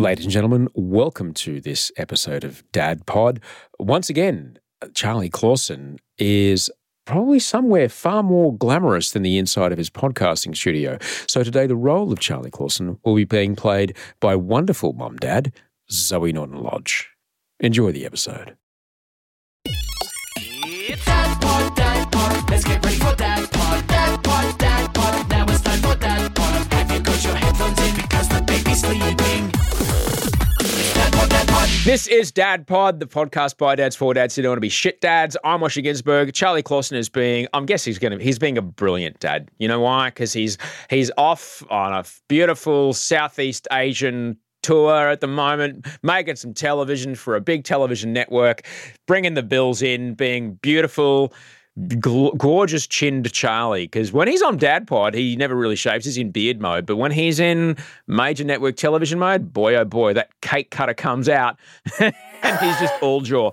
Ladies and gentlemen, welcome to this episode of Dad Pod. Once again, Charlie Clausen is probably somewhere far more glamorous than the inside of his podcasting studio. So today, the role of Charlie Clausen will be being played by wonderful mum dad, Zoe Norton Lodge. Enjoy the episode. It's Dad Pod, Dad Pod. Let's get ready for Dad Pod, This is Dad Pod, the podcast by dads for dads who don't want to be shit dads. I'm Osher Günsberg. Charlie Clausen is being, I'm guessing he's going to, he's being a brilliant dad. You know why? Because he's he's off on a beautiful Southeast Asian tour at the moment, making some television for a big television network, bringing the bills in, being beautiful. Gl- Gorgeous chinned Charlie, because when he's on Dad Pod, he never really shaves. He's in beard mode, but when he's in major network television mode, boy oh boy, that cake cutter comes out, and he's just all jaw.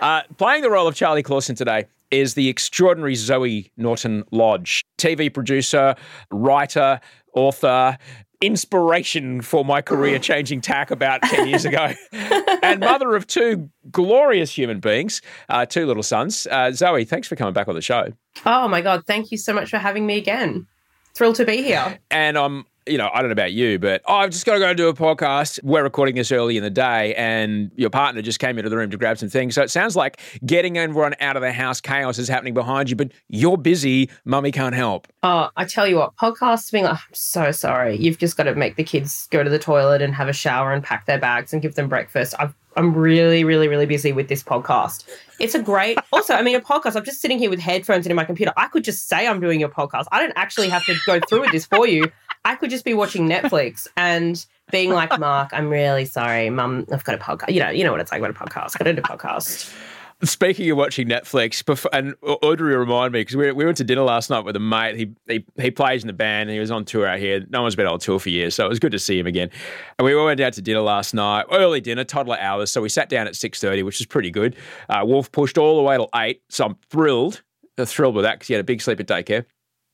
Uh, playing the role of Charlie Clausen today is the extraordinary Zoe Norton Lodge, TV producer, writer, author, inspiration for my career changing tack about 10 years ago, and mother of two glorious human beings, uh, two little sons. Uh, Zoe, thanks for coming back on the show. Oh my God. Thank you so much for having me again. Thrilled to be here. And I'm, you know, I don't know about you, but oh, I've just got to go do a podcast. We're recording this early in the day, and your partner just came into the room to grab some things. So it sounds like getting everyone out of the house, chaos is happening behind you, but you're busy. Mummy can't help. Oh, I tell you what, podcasts being like, I'm so sorry. You've just got to make the kids go to the toilet and have a shower and pack their bags and give them breakfast. I've, I'm really, really, really busy with this podcast. It's a great, also, I mean, a podcast. I'm just sitting here with headphones in my computer. I could just say I'm doing your podcast. I don't actually have to go through with this for you. I could just be watching Netflix and being like, Mark, I'm really sorry, Mum. I've got a podcast. You know, you know what it's like I've got a podcast. I got to do a podcast. Speaking of watching Netflix, bef- and Audrey reminded me because we, we went to dinner last night with a mate. He, he he plays in the band. and He was on tour out here. No one's been on tour for years, so it was good to see him again. And we all went out to dinner last night, early dinner, toddler hours. So we sat down at six thirty, which is pretty good. Uh, Wolf pushed all the way till eight, so I'm thrilled, uh, thrilled with that because he had a big sleep at daycare.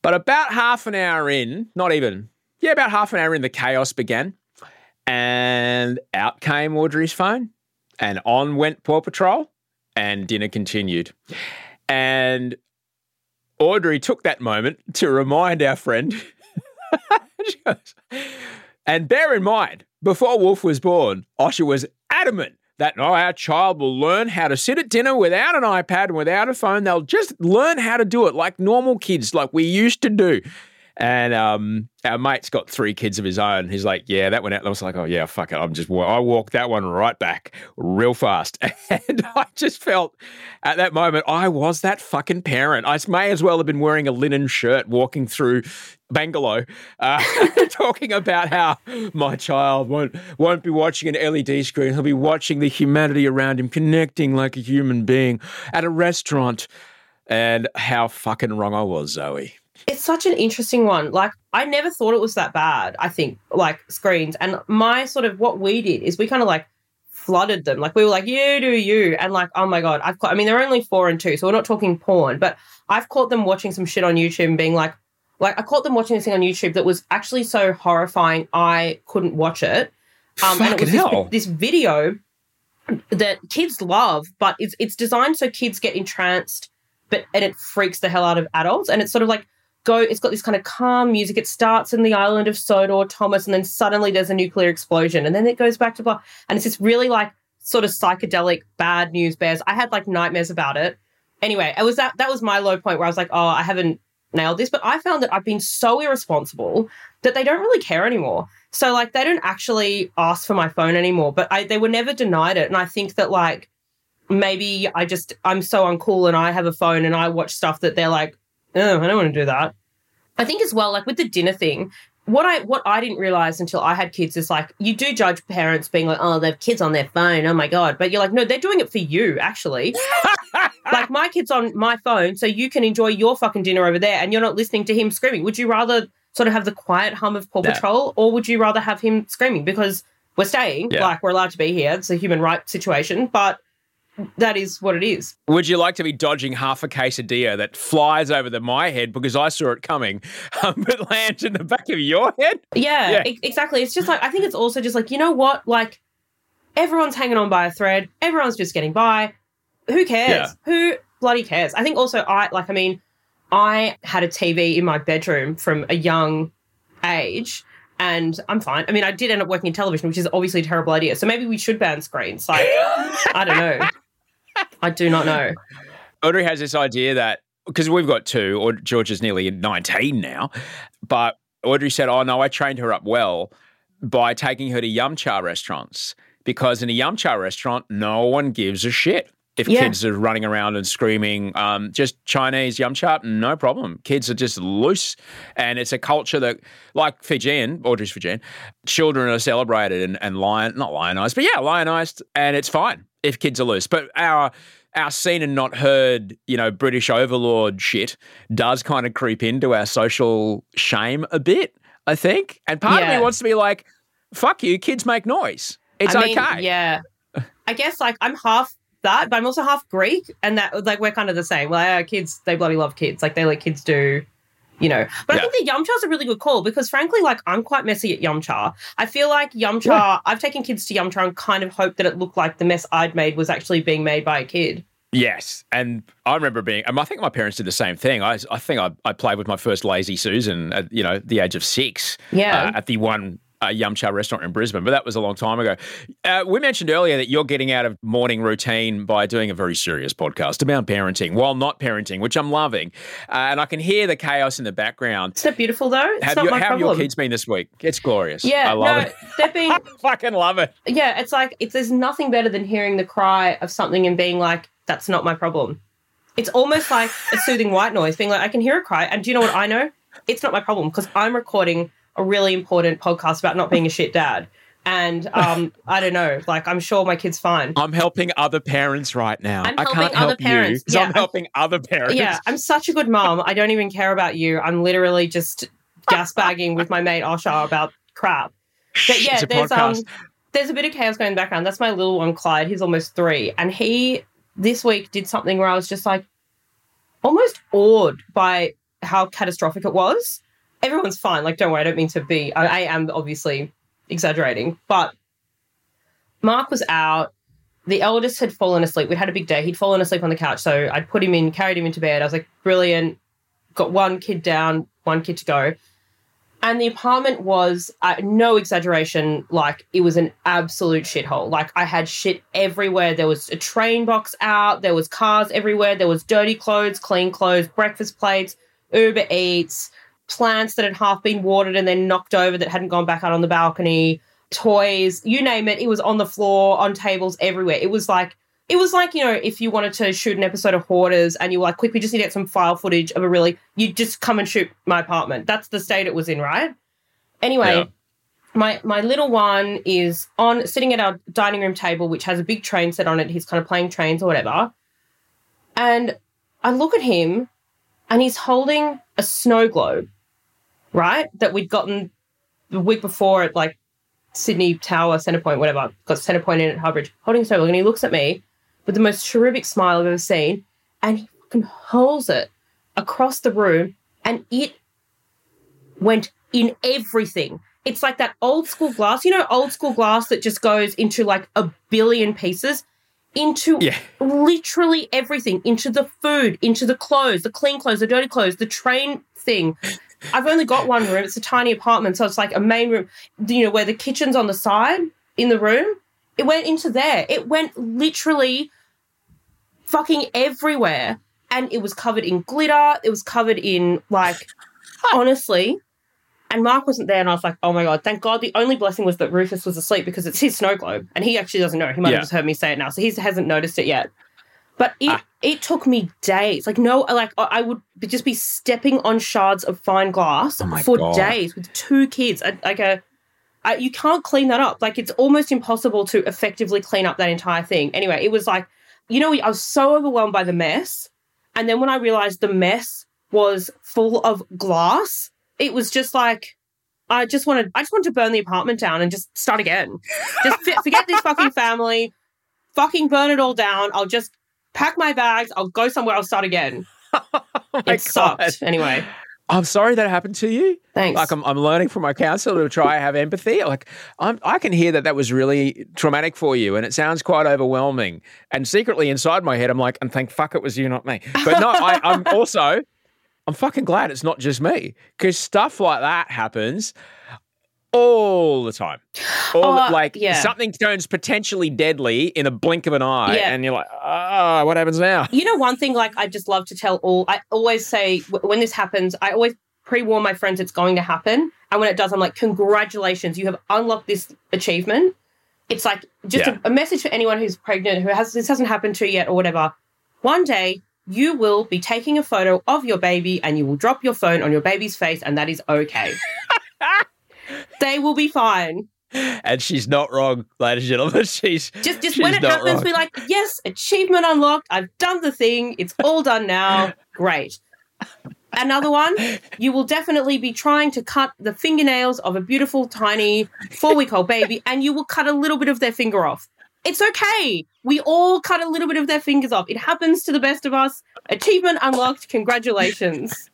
But about half an hour in, not even, yeah, about half an hour in, the chaos began, and out came Audrey's phone, and on went Paw Patrol and dinner continued. And Audrey took that moment to remind our friend. And bear in mind, before Wolf was born, Osher was adamant that no, our child will learn how to sit at dinner without an iPad and without a phone. They'll just learn how to do it like normal kids, like we used to do. And um, our mate's got three kids of his own. He's like, yeah, that went out. I was like, oh, yeah, fuck it. I'm just, I walked that one right back real fast. And I just felt at that moment, I was that fucking parent. I may as well have been wearing a linen shirt walking through Bangalow, uh, talking about how my child won't, won't be watching an LED screen. He'll be watching the humanity around him, connecting like a human being at a restaurant. And how fucking wrong I was, Zoe. It's such an interesting one. Like, I never thought it was that bad, I think, like screens. And my sort of what we did is we kind of like flooded them. Like, we were like, you do you. And like, oh my God, I've caught, I mean, they're only four and two, so we're not talking porn, but I've caught them watching some shit on YouTube and being like, like, I caught them watching this thing on YouTube that was actually so horrifying, I couldn't watch it. Um, and it was this, hell. this video that kids love, but it's it's designed so kids get entranced, but and it freaks the hell out of adults. And it's sort of like go. It's got this kind of calm music. It starts in the island of Sodor, Thomas, and then suddenly there's a nuclear explosion, and then it goes back to blah. And it's this really like sort of psychedelic bad news bears. I had like nightmares about it. Anyway, it was that that was my low point where I was like, oh, I haven't nailed this. But I found that I've been so irresponsible that they don't really care anymore. So like they don't actually ask for my phone anymore, but I, they were never denied it. And I think that like maybe I just I'm so uncool and I have a phone and I watch stuff that they're like, oh, I don't want to do that. I think as well, like with the dinner thing, what I what I didn't realize until I had kids is like you do judge parents being like, oh, they have kids on their phone, oh my god, but you're like, no, they're doing it for you actually. like my kid's on my phone, so you can enjoy your fucking dinner over there, and you're not listening to him screaming. Would you rather sort of have the quiet hum of Paw No. Patrol, or would you rather have him screaming? Because we're staying, Yeah. like we're allowed to be here. It's a human right situation, but that is what it is. Would you like to be dodging half a quesadilla that flies over the my head because I saw it coming, um, but lands in the back of your head? Yeah, Yeah. e- exactly. It's just like I think it's also just like you know what, like everyone's hanging on by a thread. Everyone's just getting by. Who cares? Yeah. Who bloody cares? I think also I like. I mean, I had a TV in my bedroom from a young age. And I'm fine. I mean, I did end up working in television, which is obviously a terrible idea. So maybe we should ban screens. Like, I don't know. I do not know. Audrey has this idea that because we've got two, or George is nearly 19 now, but Audrey said, Oh, no, I trained her up well by taking her to yum cha restaurants because in a yum cha restaurant, no one gives a shit. If Yeah. kids are running around and screaming, um, just Chinese yum cha, no problem. Kids are just loose. And it's a culture that, like Fijian, Audrey's Fijian, children are celebrated and, and lion, not lionized, but yeah, lionized. And it's fine if kids are loose. But our our seen and not heard, you know, British overlord shit does kind of creep into our social shame a bit, I think. And part of me wants to be like, fuck you, kids make noise. It's I mean, okay. Yeah. I guess like I'm half that, but I'm also half Greek, and that like we're kind of the same. Like our kids, they bloody love kids. Like they let kids do, you know. But I think the yum cha's a really good call because frankly, like I'm quite messy at yum cha. I feel like yum cha. I've taken kids to yum cha and kind of hoped that it looked like the mess I'd made was actually being made by a kid. Yes. And I remember being, I think my parents did the same thing. I, I think I, I played with my first Lazy Susan at, you know, the age of six. Yeah. uh, at the one uh, Yum Cha restaurant in Brisbane, but that was a long time ago. Uh, we mentioned earlier that you're getting out of morning routine by doing a very serious podcast about parenting while not parenting, which I'm loving. Uh, and I can hear the chaos in the background. Is that beautiful though? It's Have, not your, my how have your kids been this week? It's glorious. yeah, I love no, it. they've been Fucking love it. yeah, it's like it's there's nothing better than hearing the cry of something and being like, "That's not my problem." It's almost like a soothing white noise, being like, "I can hear a cry," and do you know what I know? It's not my problem because I'm recording a really important podcast about not being a shit dad, and um, I don't know, like I'm sure my kid's fine. I'm helping other parents right now. I'm I helping can't other help parents. you 'cause Yeah, I'm I'm- helping other parents. Yeah, I'm such a good mom. I don't even care about you. I'm literally just gasbagging with my mate Osher about crap. But yeah, it's a there's um there's a bit of chaos going in the background. That's my little one, Clyde. He's almost three. And he this week did something where I was just like almost awed by how catastrophic it was. Everyone's fine. Like, don't worry, I don't mean to be I, I am obviously exaggerating, but Mark was out. The eldest had fallen asleep. We'd had a big day. He'd fallen asleep on the couch. So I'd put him in, carried him into bed. I was like, brilliant. Got one kid down, one kid to go. And the apartment was, uh, no exaggeration, like it was an absolute shithole. Like I had shit everywhere. There was a train box out. There was cars everywhere. There was dirty clothes, clean clothes, breakfast plates, Uber Eats, plants that had half been watered and then knocked over that hadn't gone back out on the balcony, toys, you name it. It was on the floor, on tables, everywhere. It was like it was like, you know, if you wanted to shoot an episode of Hoarders and you were like, quick, we just need to get some file footage of a really, you just come and shoot my apartment. That's the state it was in, right? Anyway, Yeah. my my little one is on sitting at our dining room table, which has a big train set on it. He's kind of playing trains or whatever. And I look at him and he's holding a snow globe, right? That we'd gotten the week before at like Sydney Tower, Centrepoint, whatever, got Centrepoint in at Hubbridge, holding a snow. And he looks at me with the most cherubic smile I've ever seen. And he fucking hurls it across the room and it went in everything. It's like that old school glass, you know, old school glass that just goes into like a billion pieces, into Yeah. literally everything, into the food, into the clothes, the clean clothes, the dirty clothes, the train thing. I've only got one room. It's a tiny apartment, so it's like a main room, you know, where the kitchen's on the side in the room. It went into there. It went literally fucking everywhere. And it was covered in glitter. It was covered in like honestly. And Mark wasn't there, and I was like, "Oh my god! Thank God." The only blessing was that Rufus was asleep because it's his snow globe, and he actually doesn't know. He might Yeah. have just heard me say it now, so he hasn't noticed it yet. But it Ah. it took me days. Like no, like I I would just be stepping on shards of fine glass Oh for God. days with two kids. Like a, I, you can't clean that up. Like it's almost impossible to effectively clean up that entire thing. Anyway, it was like, you know, I was so overwhelmed by the mess, and then when I realized the mess was full of glass, it was just like. I just wanted, I just wanted to burn the apartment down and just start again. Just f- forget this fucking family, fucking burn it all down. I'll just pack my bags. I'll go somewhere. I'll start again. Oh it sucked. Anyway, I'm sorry that happened to you. thanks. Like I'm, I'm learning from my counselor to try have empathy. Like I'm, I can hear that that was really traumatic for you, and it sounds quite overwhelming. And secretly inside my head, I'm like, and thank fuck it was you, not me. But no, I, I'm also, I'm fucking glad it's not just me because stuff like that happens all the time. All Oh, uh, like yeah. something turns potentially deadly in a blink of an eye, Yeah. and you're like, oh, what happens now? you know, one thing like I just love to tell all. I always say w- when this happens, I always pre-warn my friends it's going to happen, and when it does, I'm like, congratulations, you have unlocked this achievement. It's like just Yeah. a, a message for anyone who's pregnant who has this hasn't happened to yet or whatever. One day you will be taking a photo of your baby and you will drop your phone on your baby's face, and that is okay. they will be fine. And she's not wrong, ladies and gentlemen. She's Just just She's when it happens, wrong. be like, yes, achievement unlocked. I've done the thing. It's all done now. Great. Another one, you will definitely be trying to cut the fingernails of a beautiful, tiny four week old baby, and you will cut a little bit of their finger off. It's okay. We all cut a little bit of their fingers off. It happens to the best of us. Achievement unlocked. Congratulations.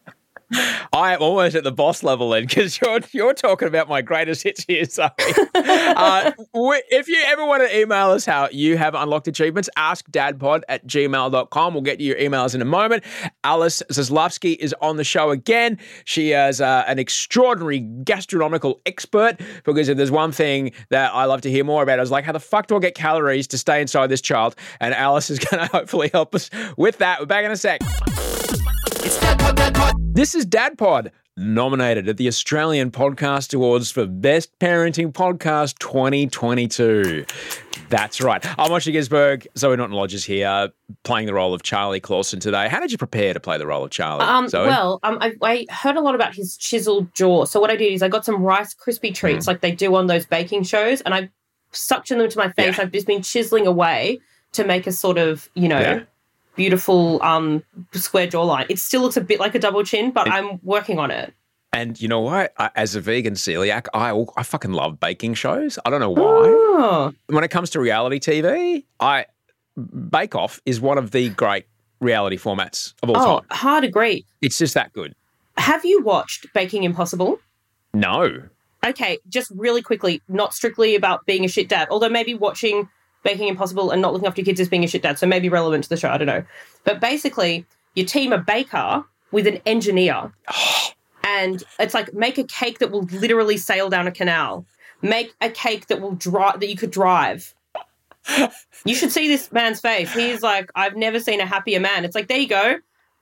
I am almost at the boss level then because you're you're talking about my greatest hits here, Zoe. uh, if you ever want to email us how you have unlocked achievements, askdadpod at gmail.com. We'll get to your emails in a moment. Alice Zaslavsky is on the show again. She is uh, an extraordinary gastronomical expert because if there's one thing that I love to hear more about, is like, how the fuck do I get calories to stay inside this child? And Alice is going to hopefully help us with that. We're back in a sec. It's Dad Pod, Dad Pod. This is Dad Pod, nominated at the Australian Podcast Awards for Best Parenting Podcast 2022. That's right. I'm Osher Günsberg, Zoe Norton Lodges here, playing the role of Charlie Clausen today. How did you prepare to play the role of Charlie? Um, Zoe? well, um, I, I heard a lot about his chiseled jaw. So what I did is I got some Rice crispy treats like they do on those baking shows, and I suctioned them to my face. Yeah. I've just been chiseling away to make a sort of, you know, Yeah. Beautiful um square jawline. It still looks a bit like a double chin, but I'm working on it. and you know what? I, as a vegan celiac, I, I fucking love baking shows. I don't know why. Oh, When it comes to reality TV, I Bake Off is one of the great reality formats of all oh, time. hard agree. It's just that good. Have you watched Baking Impossible? No. okay, just really quickly, not strictly about being a shit dad, although maybe watching Baking Impossible and not looking after your kids as being a shit dad, so maybe relevant to the show, I don't know. But basically, you team a baker with an engineer, and it's like make a cake that will literally sail down a canal, make a cake that will drive that you could drive. You should see this man's face. He's like, I've never seen a happier man. It's like, there you go.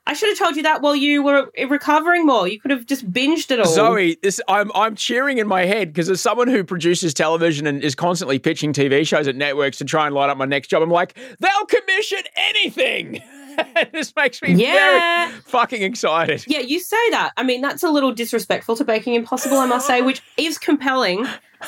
I should have told you that while you were recovering more. You could have just binged it all. Zoe, this, I'm I'm cheering in my head because as someone who produces television and is constantly pitching TV shows at networks to try and light up my next job, I'm like, they'll commission anything. this makes me Yeah. very fucking excited. Yeah, you say that. I mean, that's a little disrespectful to Baking Impossible, I must say, which is compelling,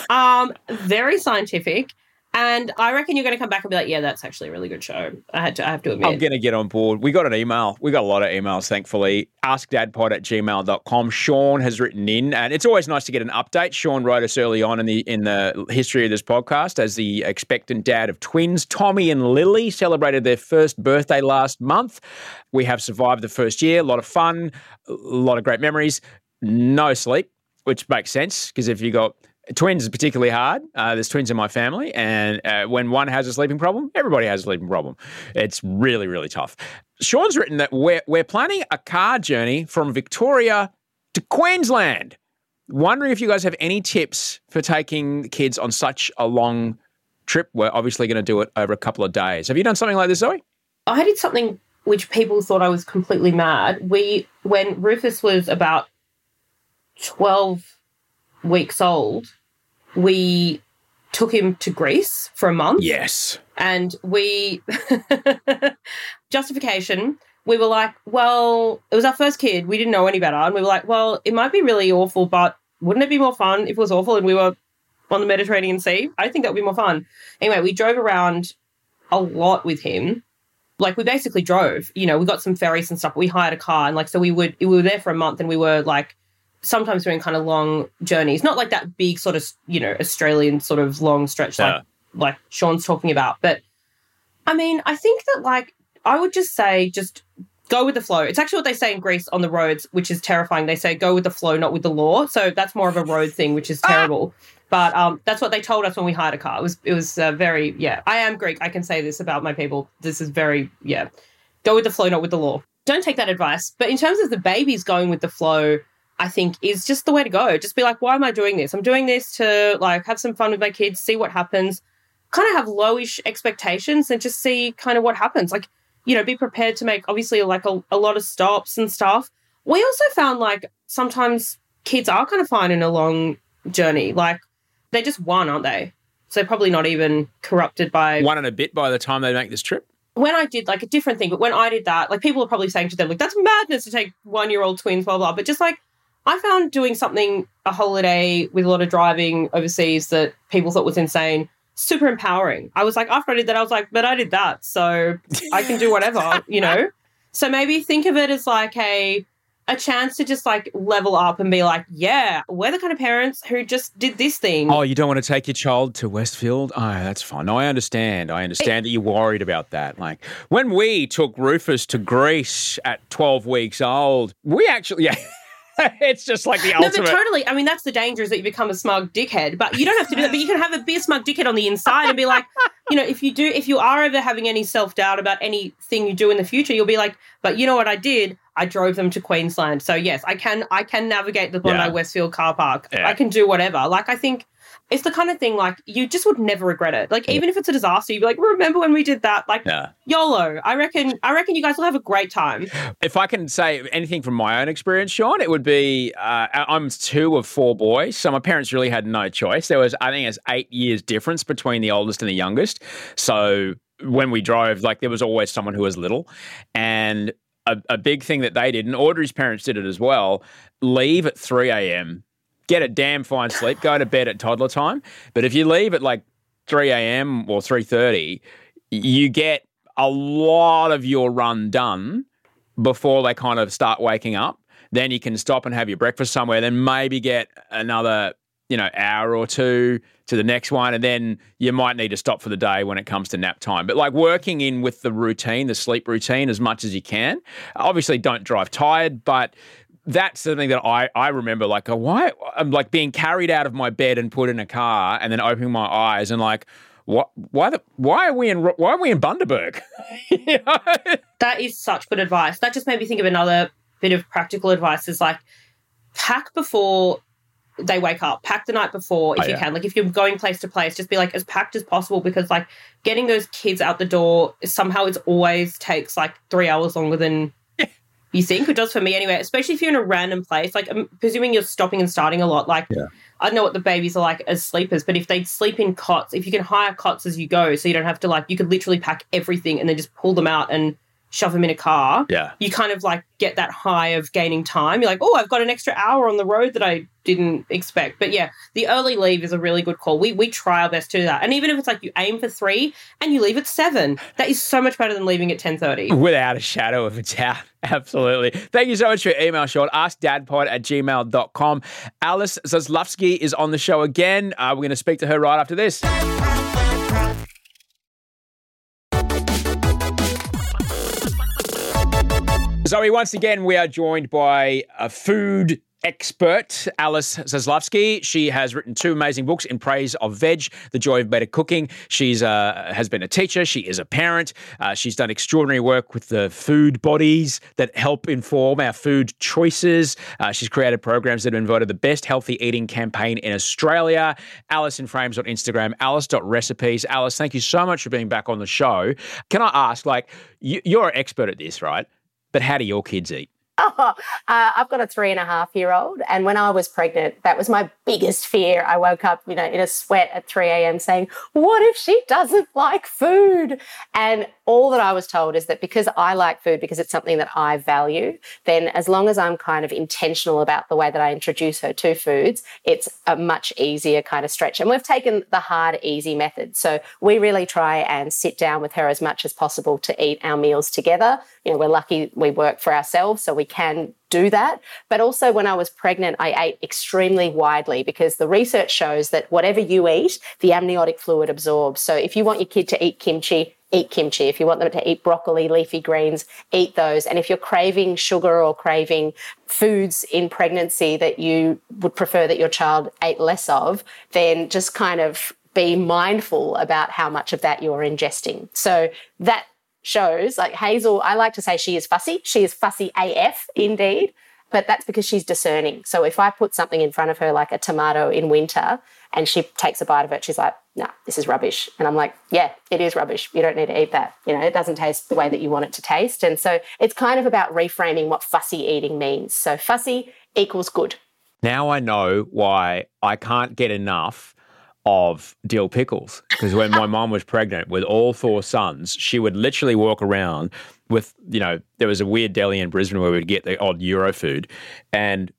um, very scientific, and I reckon you're going to come back and be like, "Yeah, that's actually a really good show." I had to, I have to admit. I'm going to get on board. We got an email. We got a lot of emails, thankfully. AskDadPod at gmail.com. Sean has written in, and it's always nice to get an update. Sean wrote us early on in the in the history of this podcast as the expectant dad of twins. Tommy and Lily celebrated their first birthday last month. We have survived the first year. A lot of fun, a lot of great memories. No sleep, which makes sense because if you got twins is particularly hard. Uh, there's twins in my family, and uh, when one has a sleeping problem, everybody has a sleeping problem. It's really, really tough. Sean's written that we're we're planning a car journey from Victoria to Queensland. Wondering if you guys have any tips for taking kids on such a long trip. We're obviously going to do it over a couple of days. Have you done something like this, Zoe? I did something which people thought I was completely mad. We, when Rufus was about twelve weeks old, we took him to Greece for a month. Yes. and we justification we were like well it was our first kid. We didn't know any better. And we were like well it might be really awful but wouldn't it be more fun if it was awful and we were on the mediterranean sea? I think that would be more fun. Anyway we drove around a lot with him. Like we basically drove you know we got some ferries and stuff we hired a car and like so we would we were there for a month and we were like sometimes doing kind of long journeys not like that big sort of you know australian sort of long stretch like Yeah. like Sean's talking about. But I mean, I think that like I would just say just go with the flow. It's actually what they say in Greece on the roads, which is terrifying. They say go with the flow, not with the law. So that's more of a road thing, which is terrible. But um, that's what they told us when we hired a car. It was it was uh, very yeah. I am Greek. I can say this about my people. This is very yeah. Go with the flow, not with the law. Don't take that advice. But in terms of the babies going with the flow, I think is just the way to go. Just be like, why am I doing this? I'm doing this to like have some fun with my kids, see what happens. Kind of have lowish expectations and just see kind of what happens. Like, you know, be prepared to make obviously like a, a lot of stops and stuff. We also found like sometimes kids are kind of fine in a long journey. Like they're just one, aren't they? So they're probably not even corrupted by One and a bit by the time they make this trip. when I did like a different thing, but when I did that, like people are probably saying to them, like, that's madness to take one year old twins, blah, blah. But just like, I found doing something, a holiday with a lot of driving overseas that people thought was insane, super empowering. I was like, after I did that, I was like, but I did that. So I can do whatever, you know? So maybe think of it as like a, a chance to just like level up and be like, yeah, we're the kind of parents who just did this thing. Oh, you don't want to take your child to Westfield? Oh, that's fine. No, I understand. I understand that you're worried about that. Like when we took Rufus to Greece at 12 weeks old, we actually, yeah, it's just like the ultimate. No, but totally. I mean, that's the danger is that you become a smug dickhead. But you don't have to do that. But you can have a be a smug dickhead on the inside and be like, you know, if you do, if you are ever having any self doubt about anything you do in the future, you'll be like, but you know what I did? I drove them to Queensland. So yes, I can. I can navigate the Bondi Yeah. Westfield car park. Yeah. I can do whatever. Like I think. It's the kind of thing like you just would never regret it. Like even if it's a disaster, you'd be like, "Remember when we did that?" Like Yeah. YOLO. I reckon. I reckon you guys will have a great time. If I can say anything from my own experience, Sean, it would be uh, I'm two of four boys, so my parents really had no choice. There was, I think, it's eight years difference between the oldest and the youngest. So when we drove, like there was always someone who was little, and a, a big thing that they did, and Audrey's parents did it as well. Leave at three a.m. Get a damn fine sleep. Go to bed at toddler time. But if you leave at like three a.m. or three thirty, you get a lot of your run done before they kind of start waking up. Then you can stop and have your breakfast somewhere. Then maybe get another, you know, hour or two to the next one, and then you might need to stop for the day when it comes to nap time. But like working in with the routine, the sleep routine, as much as you can. Obviously, don't drive tired, but that's something that I, I remember like oh, why I'm like being carried out of my bed and put in a car and then opening my eyes and like what why the why are we in why are we in Bundaberg? You know? That is such good advice. That just made me think of another bit of practical advice is like pack before they wake up. Pack the night before if Oh, you yeah. can. Like if you're going place to place, just be like as packed as possible because like getting those kids out the door somehow it's always takes like three hours longer than you think. It does for me anyway, especially if you're in a random place. Like I'm presuming you're stopping and starting a lot. Like I don't know what the babies are like as sleepers, but if they sleep in cots, if you can hire cots as you go, so you don't have to like, you could literally pack everything and then just pull them out and shove them in a car. Yeah. You kind of like get that high of gaining time. You're like, oh, I've got an extra hour on the road that I didn't expect. But yeah, the early leave is a really good call. We we try our best to do that. And even if it's like you aim for three and you leave at seven, that is so much better than leaving at ten thirty. Without a shadow of a doubt. Absolutely. Thank you so much for your email, Sean. AskDadPod at gmail.com. Alice Zaslavsky is on the show again. Uh, we're going to speak to her right after this. Zoe, once again, we are joined by a food expert, Alice Zaslavsky. She has written two amazing books in praise of veg, The Joy of Better Cooking. She's uh, has been a teacher. She is a parent. Uh, she's done extraordinary work with the food bodies that help inform our food choices. Uh, she's created programs that have been voted the best healthy eating campaign in Australia. Alice in Frames on Instagram, alice.recipes. Alice, thank you so much for being back on the show. Can I ask, like, you, you're an expert at this, right? But how do your kids eat? Oh, uh, I've got a three and a half year old. And when I was pregnant, that was my biggest fear. I woke up, you know, in a sweat at 3 a.m. saying, What if she doesn't like food? And all that I was told is that because I like food, because it's something that I value, then as long as I'm kind of intentional about the way that I introduce her to foods, it's a much easier kind of stretch. And we've taken the hard, easy method. So we really try and sit down with her as much as possible to eat our meals together. You know, we're lucky we work for ourselves, so we can do that. But also, when I was pregnant, I ate extremely widely because the research shows that whatever you eat, the amniotic fluid absorbs. So, if you want your kid to eat kimchi, eat kimchi. If you want them to eat broccoli, leafy greens, eat those. And if you're craving sugar or craving foods in pregnancy that you would prefer that your child ate less of, then just kind of be mindful about how much of that you're ingesting. So that shows like Hazel, I like to say she is fussy. She is fussy AF indeed, but that's because she's discerning. So if I put something in front of her like a tomato in winter and she takes a bite of it, she's like, nah, this is rubbish. And I'm like, yeah, it is rubbish. You don't need to eat that. You know, it doesn't taste the way that you want it to taste. And so it's kind of about reframing what fussy eating means. So fussy equals good. Now I know why I can't get enough of dill pickles because when my mom was pregnant with all four sons, she would literally walk around with, you know, there was a weird deli in Brisbane where we'd get the odd Euro food and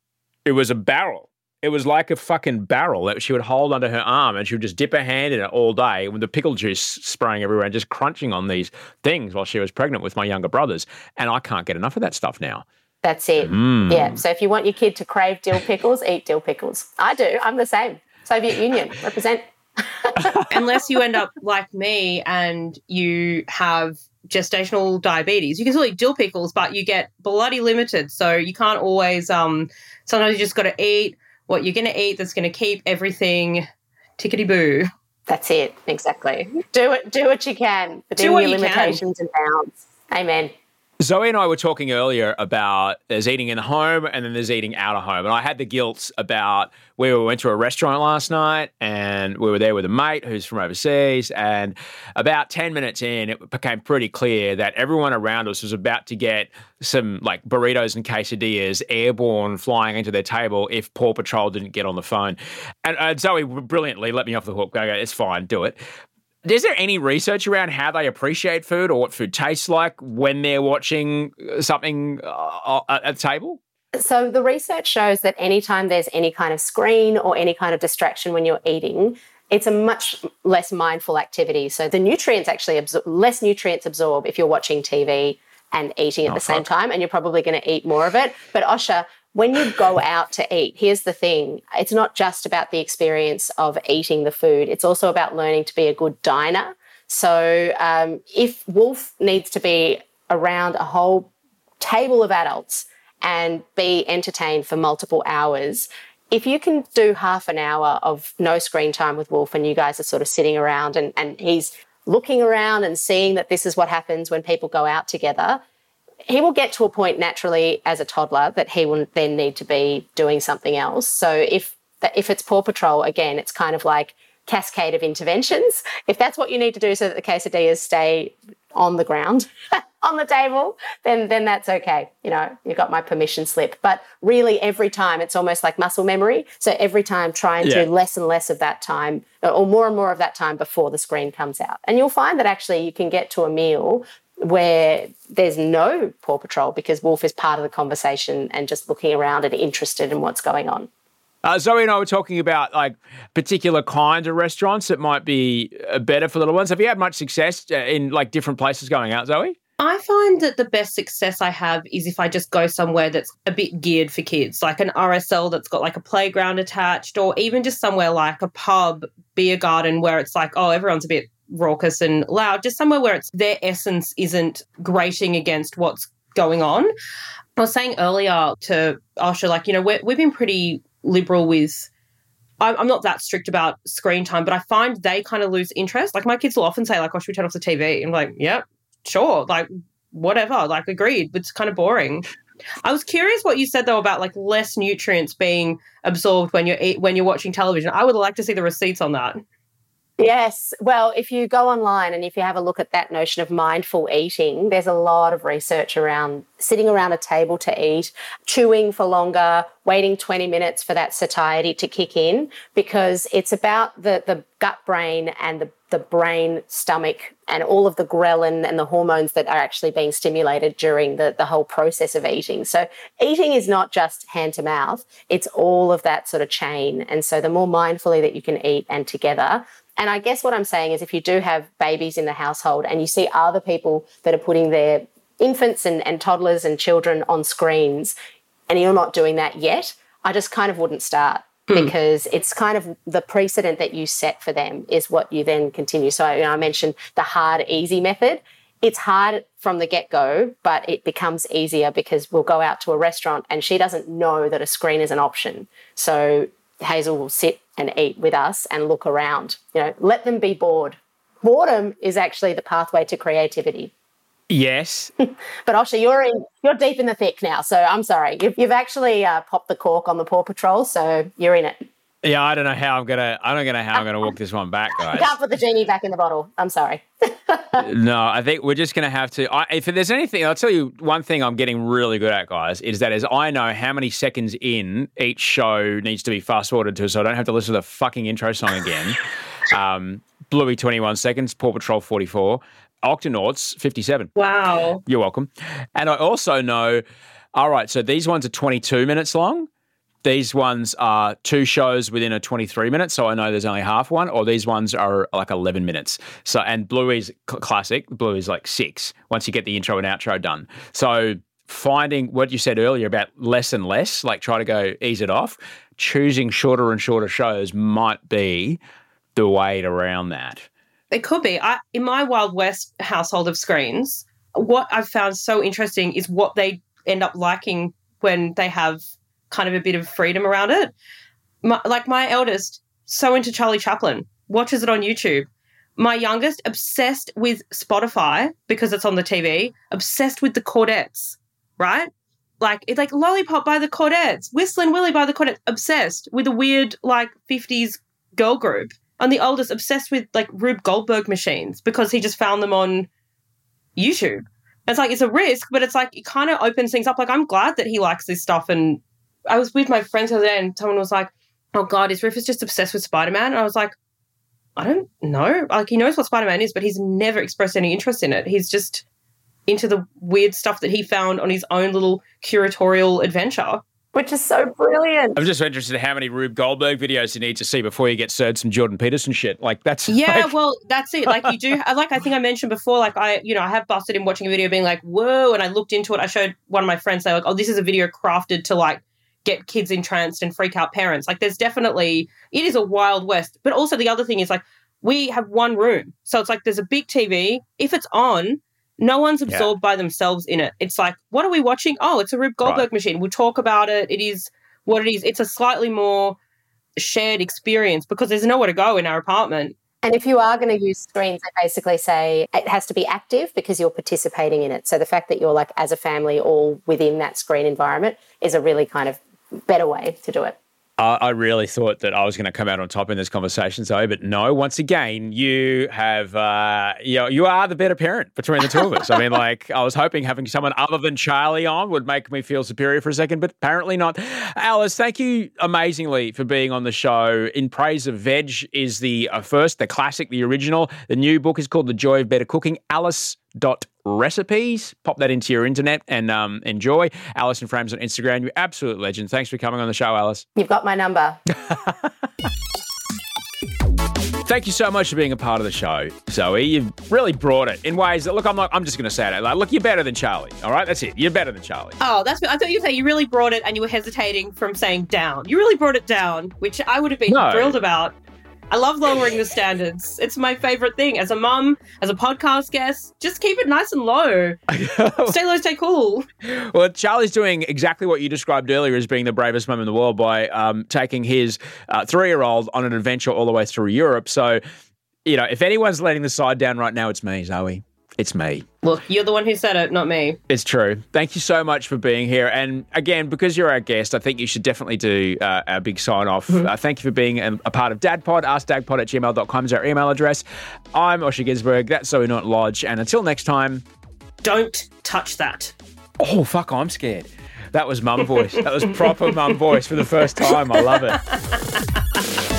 it was a barrel. It was like a fucking barrel that she would hold under her arm and she would just dip her hand in it all day with the pickle juice spraying everywhere and just crunching on these things while she was pregnant with my younger brothers. And I can't get enough of that stuff now. That's it. Mm. Yeah. So if you want your kid to crave dill pickles, eat dill pickles. I do. I'm the same. Soviet Union, represent. Unless you end up like me and you have gestational diabetes, you can still eat dill pickles, but you get bloody limited. So you can't always. Um, sometimes you just got to eat what you're going to eat. That's going to keep everything tickety boo. That's it. Exactly. Do it. Do what you can within what your you can. limitations and bounds. Amen. Zoe and I were talking earlier about there's eating in the home and then there's eating out of home. And I had the guilt about we went to a restaurant last night and we were there with a mate who's from overseas. And about 10 minutes in, it became pretty clear that everyone around us was about to get some like burritos and quesadillas airborne flying into their table if Paw Patrol didn't get on the phone. And, and Zoe brilliantly let me off the hook. Go, it's fine, do it. Is there any research around how they appreciate food or what food tastes like when they're watching something uh, at the table? So the research shows that anytime there's any kind of screen or any kind of distraction when you're eating, it's a much less mindful activity. So the nutrients actually absor- less nutrients absorb if you're watching TV and eating at Oh, the same fuck. time, and you're probably going to eat more of it. But Osher, when you go out to eat, here's the thing: it's not just about the experience of eating the food; it's also about learning to be a good diner. So um, if Wolf needs to be around a whole table of adults and be entertained for multiple hours. If you can do half an hour of no screen time with Wolf and you guys are sort of sitting around and, and he's looking around and seeing that this is what happens when people go out together, he will get to a point naturally as a toddler that he will then need to be doing something else. So if if it's Paw Patrol, again, it's kind of like cascade of interventions. If that's what you need to do so that the quesadillas stay on the ground, on the table, then then that's okay. You know, you got my permission slip. But really, every time it's almost like muscle memory. So every time, try and Yeah. do less and less of that time, or more and more of that time before the screen comes out. And you'll find that actually you can get to a meal where there's no Paw Patrol because Wolf is part of the conversation and just looking around and interested in what's going on. Uh, Zoe and I were talking about like particular kinds of restaurants that might be uh, better for little ones. Have you had much success uh, in like different places going out, Zoe? I find that the best success I have is if I just go somewhere that's a bit geared for kids, like an RSL that's got like a playground attached, or even just somewhere like a pub, beer garden, where it's like, oh, everyone's a bit raucous and loud, just somewhere where it's their essence isn't grating against what's going on. I was saying earlier to Osher, like, you know, we're, we've been pretty liberal with. I'm not that strict about screen time, but I find they kind of lose interest. Like my kids will often say, like, "Oh, should we turn off the TV?" I'm like, "Yep, sure." Like, whatever. Like, agreed. It's kind of boring. I was curious what you said though about like less nutrients being absorbed when you're when you're watching television. I would like to see the receipts on that. Yes. Well, if you go online and if you have a look at that notion of mindful eating, there's a lot of research around sitting around a table to eat, chewing for longer, waiting 20 minutes for that satiety to kick in, because it's about the, the gut brain and the, the brain stomach and all of the ghrelin and the hormones that are actually being stimulated during the, the whole process of eating. So eating is not just hand to mouth, it's all of that sort of chain. And so the more mindfully that you can eat and together, and I guess what I'm saying is if you do have babies in the household and you see other people that are putting their infants and, and toddlers and children on screens and you're not doing that yet, I just kind of wouldn't start hmm. because it's kind of the precedent that you set for them is what you then continue. So you know, I mentioned the hard, easy method. It's hard from the get go, but it becomes easier because we'll go out to a restaurant and she doesn't know that a screen is an option. So Hazel will sit and eat with us and look around. You know, let them be bored. Boredom is actually the pathway to creativity. Yes. But Osher, you're in, you're deep in the thick now. So I'm sorry, you've, you've actually uh, popped the cork on the Paw Patrol. So you're in it. Yeah, I don't know how I'm gonna. I don't know how I'm gonna walk this one back, guys. Can't put the genie back in the bottle. I'm sorry. No, I think we're just going to have to. I, if there's anything, I'll tell you one thing I'm getting really good at, guys, is that as I know how many seconds in each show needs to be fast forwarded to, so I don't have to listen to the fucking intro song again. um, Bluey 21 seconds, Paw Patrol 44, Octonauts 57. Wow. You're welcome. And I also know, all right, so these ones are 22 minutes long. These ones are two shows within a 23 minutes, so I know there's only half one, or these ones are like 11 minutes. So, and Bluey's cl- classic, Bluey's like six once you get the intro and outro done. So, finding what you said earlier about less and less, like try to go ease it off, choosing shorter and shorter shows might be the way around that. It could be. I, in my Wild West household of screens, what I've found so interesting is what they end up liking when they have kind of a bit of freedom around it. My, like my eldest, so into Charlie Chaplin, watches it on YouTube. My youngest, obsessed with Spotify because it's on the TV, obsessed with the Chordettes, right? Like it's like Lollipop by the Chordettes, Whistling Willie by the Chordettes, obsessed with a weird like 50s girl group. And the oldest obsessed with like Rube Goldberg machines because he just found them on YouTube. It's like it's a risk, but it's like it kind of opens things up. Like I'm glad that he likes this stuff. And I was with my friends the other day, and someone was like, "Oh God, is Rufus just obsessed with Spider Man?" And I was like, "I don't know. Like he knows what Spider Man is, but he's never expressed any interest in it. He's just into the weird stuff that he found on his own little curatorial adventure." Which is so brilliant. I'm just interested in how many Rube Goldberg videos you need to see before you get served some Jordan Peterson shit. Like that's Yeah, like- well, that's it. Like you do, like I think I mentioned before. Like I, you know, I have busted in watching a video, being like, "Whoa!" And I looked into it. I showed one of my friends. They were like, "Oh, this is a video crafted to like get kids entranced and freak out parents." Like, there's definitely it is a wild west. But also the other thing is like we have one room, so it's like there's a big TV. If it's on. No one's Yeah. absorbed by themselves in it. It's like, what are we watching? Oh, it's a Rube Goldberg machine. We'll talk about it. It is what it is. It's a slightly more shared experience because there's nowhere to go in our apartment. And if you are going to use screens, they basically say it has to be active because you're participating in it. So the fact that you're like as a family all within that screen environment is a really kind of better way to do it. I really thought that I was going to come out on top in this conversation, Zoe, but no. Once again, you have, uh, you know, you are the better parent between the two of us. I mean, like, I was hoping having someone other than Charlie on would make me feel superior for a second, but apparently not. Alice, thank you amazingly for being on the show. In Praise of Veg is the uh, first, the classic, the original. The new book is called The Joy of Better Cooking. Alice dot recipes pop that into your internet and um, enjoy alice in frames on instagram you're absolute legend thanks for coming on the show alice You've got my number. Thank you so much for being a part of the show, Zoe. You've really brought it in ways that look. I'm not. I'm just going to say it. Like, look, you're better than Charlie. All right, that's it. You're better than Charlie. Oh, that's. I thought you were saying you really brought it, and you were hesitating from saying down. You really brought it down, which I would have been No. thrilled about. I love lowering the standards. It's my favorite thing. As a mum, as a podcast guest, just keep it nice and low. Stay low, stay cool. well, Charlie's doing exactly what you described earlier as being the bravest mum in the world by um, taking his uh, three-year-old on an adventure all the way through Europe. So, you know, if anyone's letting the side down right now, it's me, Zoe. It's me. Look, you're the one who said it, not me. It's true. Thank you so much for being here. And again, because you're our guest, I think you should definitely do uh, our big sign off. Uh, thank you for being a, a part of DadPod. AskDadPod at gmail.com is our email address. I'm Osher Günsberg. That's Zoe Norton Lodge. And until next time, Don't touch that. oh, fuck, I'm scared. That was mum voice. That was proper mum voice for the first time. I love it.